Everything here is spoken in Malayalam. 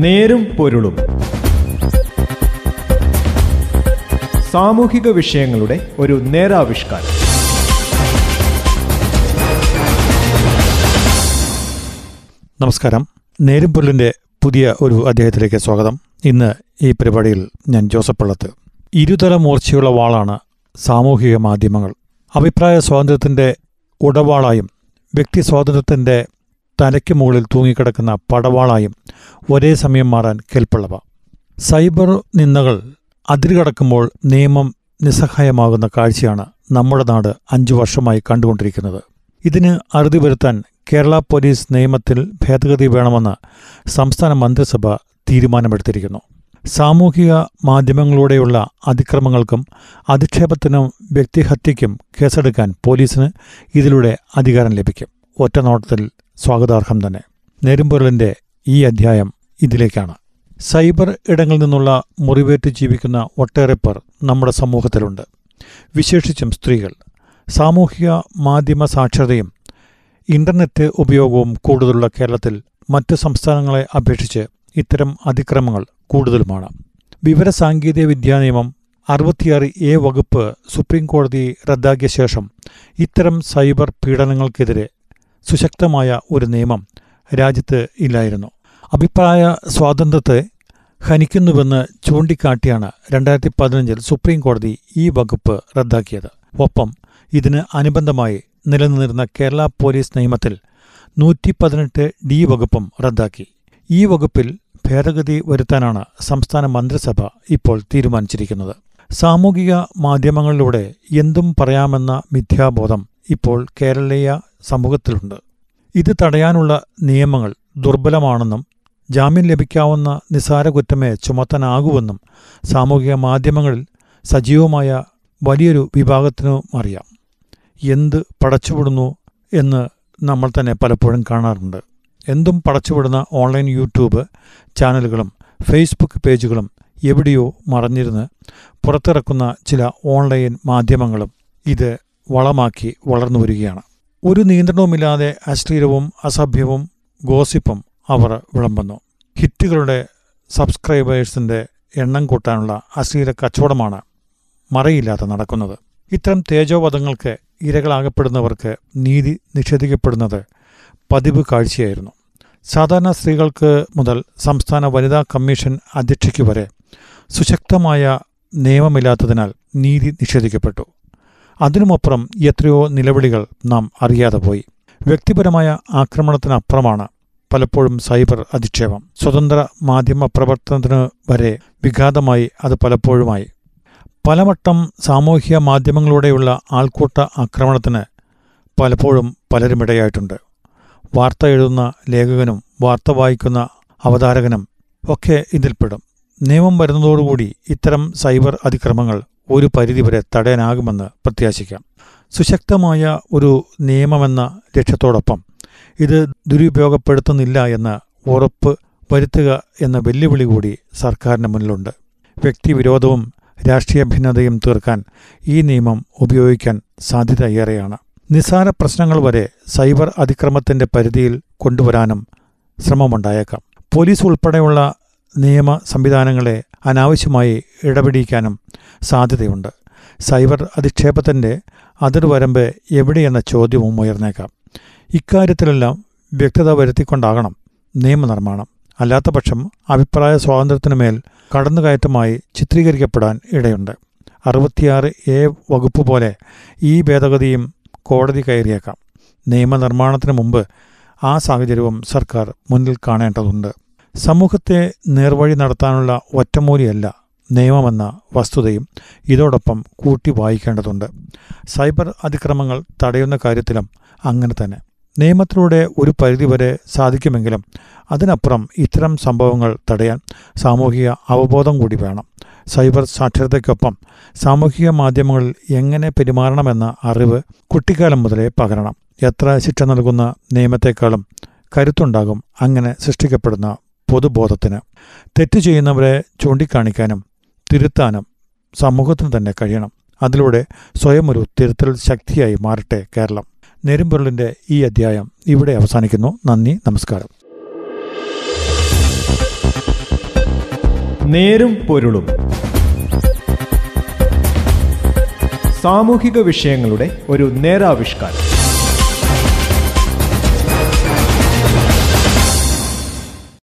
നേരും പൊരുളും. സാമൂഹിക വിഷയങ്ങളുടെ ഒരു നേരാവിഷ്കാരം. നമസ്കാരം. നേരും പൊരുളിന്റെ പുതിയ ഒരു അദ്ദേഹത്തിലേക്ക് സ്വാഗതം. ഇന്ന് ഈ പരിപാടിയിൽ ഞാൻ ജോസഫ് പള്ളത്ത്. ഇരുതല മൂർച്ചയുള്ള വാളാണ് സാമൂഹിക മാധ്യമങ്ങൾ. അഭിപ്രായ സ്വാതന്ത്ര്യത്തിന്റെ ഉടവാളായും വ്യക്തി സ്വാതന്ത്ര്യത്തിന്റെ തലയ്ക്ക് മുകളിൽ തൂങ്ങിക്കിടക്കുന്ന പടവാളായും ഒരേ സമയം മാറാൻ കെൽപ്പുള്ളവ. സൈബർ നിന്ദകൾ അതിരുകടക്കുമ്പോൾ നിയമം നിസ്സഹായമാകുന്ന കാഴ്ചയാണ് നമ്മുടെ നാട് അഞ്ചു വർഷമായി കണ്ടുകൊണ്ടിരിക്കുന്നത്. ഇതിന് അറുതി വരുത്താൻ കേരള പോലീസ് നിയമത്തിൽ ഭേദഗതി വേണമെന്ന് സംസ്ഥാന മന്ത്രിസഭ തീരുമാനമെടുത്തിരിക്കുന്നു. സാമൂഹിക മാധ്യമങ്ങളിലൂടെയുള്ള അതിക്രമങ്ങൾക്കും അധിക്ഷേപത്തിനും വ്യക്തിഹത്യയ്ക്കും കേസെടുക്കാൻ പോലീസിന് ഇതിലൂടെ അധികാരം ലഭിക്കും. ഒറ്റനോട്ടത്തിൽ സ്വാഗതാർഹം തന്നെ. നേരുംപൊരുളിന്റെ ഈ അധ്യായം ഇതിലേക്കാണ്. സൈബർ ഇടങ്ങളിൽ നിന്നുള്ള മുറിവേറ്റ് ജീവിക്കുന്ന ഒട്ടേറെ പേർ നമ്മുടെ സമൂഹത്തിലുണ്ട്. വിശേഷിച്ചും സ്ത്രീകൾ. സാമൂഹിക മാധ്യമ സാക്ഷരതയും ഇന്റർനെറ്റ് ഉപയോഗവും കൂടുതലുള്ള കേരളത്തിൽ മറ്റ് സംസ്ഥാനങ്ങളെ അപേക്ഷിച്ച് ഇത്തരം അതിക്രമങ്ങൾ കൂടുതലുമാണ്. വിവരസാങ്കേതിക വിദ്യാ നിയമം അറുപത്തിയാറ് എ വകുപ്പ് സുപ്രീം കോടതി റദ്ദാക്കിയ ശേഷം ഇത്തരം സൈബർ പീഡനങ്ങൾക്കെതിരെ സുശക്തമായ ഒരു നിയമം രാജ്യത്ത് ഇല്ലായിരുന്നു. അഭിപ്രായ സ്വാതന്ത്ര്യത്തെ ഹനിക്കുന്നുവെന്ന് ചൂണ്ടിക്കാട്ടിയാണ് രണ്ടായിരത്തി പതിനഞ്ചിൽ സുപ്രീം കോടതി ഈ വകുപ്പ് റദ്ദാക്കിയത്. ഒപ്പം ഇതിന് അനുബന്ധമായി നിലനിന്നിരുന്ന കേരള പോലീസ് നിയമത്തിൽ നൂറ്റി പതിനെട്ട് ഡി വകുപ്പും റദ്ദാക്കി. ഈ വകുപ്പിൽ ഭേദഗതി വരുത്താനാണ് സംസ്ഥാന മന്ത്രിസഭ ഇപ്പോൾ തീരുമാനിച്ചിരിക്കുന്നത്. സാമൂഹിക മാധ്യമങ്ങളിലൂടെ എന്തും പറയാമെന്ന മിഥ്യാബോധം ഇപ്പോൾ കേരളീയ സമൂഹത്തിലുണ്ട്. ഇത് തടയാനുള്ള നിയമങ്ങൾ ദുർബലമാണെന്നും ജാമ്യം ലഭിക്കാവുന്ന നിസാര കുറ്റമേ ചുമത്താനാകുമെന്നും സാമൂഹിക മാധ്യമങ്ങളിൽ സജീവമായ വലിയൊരു വിഭാഗത്തിനും അറിയാം. എന്ത് പടച്ചുവിടുന്നു എന്ന് നമ്മൾ തന്നെ പലപ്പോഴും കാണാറുണ്ട്. എന്തും പടച്ചുവിടുന്ന ഓൺലൈൻ യൂട്യൂബ് ചാനലുകളും ഫേസ്ബുക്ക് പേജുകളും എവിടെയോ മറഞ്ഞിരുന്ന് പുറത്തിറക്കുന്ന ചില ഓൺലൈൻ മാധ്യമങ്ങളും ഇത് വളമാക്കി വളർന്നു വരികയാണ്. ഒരു നിയന്ത്രണവുമില്ലാതെ അശ്ലീലവും അസഭ്യവും ഗോസിപ്പും അവർ വിളമ്പുന്നു. ഹിറ്റുകളുടെ സബ്സ്ക്രൈബേഴ്സിന്റെ എണ്ണം കൂട്ടാനുള്ള അശ്ലീല കച്ചവടമാണ് മറയില്ലാതെ നടക്കുന്നത്. ഇത്തരം തേജോവധങ്ങൾക്ക് ഇരകളാകപ്പെടുന്നവർക്ക് നീതി നിഷേധിക്കപ്പെടുന്നത് പതിവ് കാഴ്ചയായിരുന്നു. സാധാരണ സ്ത്രീകൾക്ക് മുതൽ സംസ്ഥാന വനിതാ കമ്മീഷൻ അധ്യക്ഷയ്ക്ക് വരെ സുശക്തമായ നിയമമില്ലാത്തതിനാൽ നീതി നിഷേധിക്കപ്പെട്ടു. അതിനുമപ്പുറം എത്രയോ നിലവിളികൾ നാം അറിയാതെ പോയി. വ്യക്തിപരമായ ആക്രമണത്തിനപ്പുറമാണ് പലപ്പോഴും സൈബർ അധിക്ഷേപം. സ്വതന്ത്ര മാധ്യമ പ്രവർത്തനത്തിന് വരെ വിഘാതമായി അത് പലപ്പോഴുമായി. പലവട്ടം സാമൂഹ്യ മാധ്യമങ്ങളിലൂടെയുള്ള ആൾക്കൂട്ട ആക്രമണത്തിന് പലപ്പോഴും പലരുമിടയായിട്ടുണ്ട്. വാർത്ത എഴുതുന്ന ലേഖകനും വാർത്ത വായിക്കുന്ന അവതാരകനും ഒക്കെ ഇതിൽപ്പെടും. നിയമം വരുന്നതോടുകൂടി ഇത്തരം സൈബർ അതിക്രമങ്ങൾ ഒരു പരിധിവരെ തടയാനാകുമെന്ന് പ്രത്യാശിക്കാം. സുശക്തമായ ഒരു നിയമമെന്ന ലക്ഷ്യത്തോടൊപ്പം ഇത് ദുരുപയോഗപ്പെടുത്തുന്നില്ല എന്ന് ഉറപ്പ് വരുത്തുക എന്ന വെല്ലുവിളി കൂടി സർക്കാരിന് മുന്നിലുണ്ട്. വ്യക്തിവിരോധവും രാഷ്ട്രീയ ഭിന്നതയും തീർക്കാൻ ഈ നിയമം ഉപയോഗിക്കാൻ സാധ്യത ഏറെയാണ്. നിസ്സാര പ്രശ്നങ്ങൾ വരെ സൈബർ അതിക്രമത്തിന്റെ പരിധിയിൽ കൊണ്ടുവരാനും ശ്രമമുണ്ടായേക്കാം. പോലീസ് ഉൾപ്പെടെയുള്ള നിയമ സംവിധാനങ്ങളെ അനാവശ്യമായി ഇടപെടിക്കാനും സാധ്യതയുണ്ട്. സൈബർ അധിക്ഷേപത്തിന്റെ അതിർവരമ്പ് എവിടെയെന്ന ചോദ്യവും ഉയർന്നേക്കാം. ഇക്കാര്യത്തിലെല്ലാം വ്യക്തത വരുത്തിക്കൊണ്ടാകണം നിയമനിർമ്മാണം. അല്ലാത്തപക്ഷം അഭിപ്രായ സ്വാതന്ത്ര്യത്തിനുമേൽ കടന്നുകയറ്റമായി ചിത്രീകരിക്കപ്പെടാൻ ഇടയുണ്ട്. അറുപത്തിയാറ് എ വകുപ്പ് പോലെ ഈ ഭേദഗതിയും കോടതി കയറിയേക്കാം. നിയമനിർമ്മാണത്തിന് മുമ്പ് ആ സാഹചര്യവും സർക്കാർ മുന്നിൽ കാണേണ്ടതുണ്ട്. സമൂഹത്തെ നേർവഴി നടത്താനുള്ള ഒറ്റമൂലിയല്ല നിയമമെന്ന വസ്തുതയും ഇതോടൊപ്പം കൂട്ടി വായിക്കേണ്ടതുണ്ട്. സൈബർ അതിക്രമങ്ങൾ തടയുന്ന കാര്യത്തിലും അങ്ങനെ തന്നെ. നിയമത്തിലൂടെ ഒരു പരിധിവരെ സാധിക്കുമെങ്കിലും അതിനപ്പുറം ഇത്തരം സംഭവങ്ങൾ തടയാൻ സാമൂഹിക അവബോധം കൂടി വേണം. സൈബർ സാക്ഷരതയ്ക്കൊപ്പം സാമൂഹിക മാധ്യമങ്ങളിൽ എങ്ങനെ പെരുമാറണമെന്ന അറിവ് കുട്ടിക്കാലം മുതലേ പകരണം. എത്ര ശിക്ഷ നൽകുന്ന നിയമത്തെക്കാളും കരുത്തുണ്ടാകും അങ്ങനെ സൃഷ്ടിക്കപ്പെടുന്ന പൊതുബോധത്തിന് തെറ്റ് ചെയ്യുന്നവരെ ചൂണ്ടിക്കാണിക്കാനും തിരുത്താനും സമൂഹത്തിന് തന്നെ കഴിയണം. അതിലൂടെ സ്വയം ഒരു തിരുത്തൽ ശക്തിയായി മാറട്ടെ കേരളം. നെരുമ്പൊരുളിന്റെ ഈ അധ്യായം ഇവിടെ അവസാനിക്കുന്നു. നന്ദി നമസ്കാരം. നേരും പൊരുളും സാമൂഹിക വിഷയങ്ങളുടെ ഒരു നേരാവിഷ്കാരം.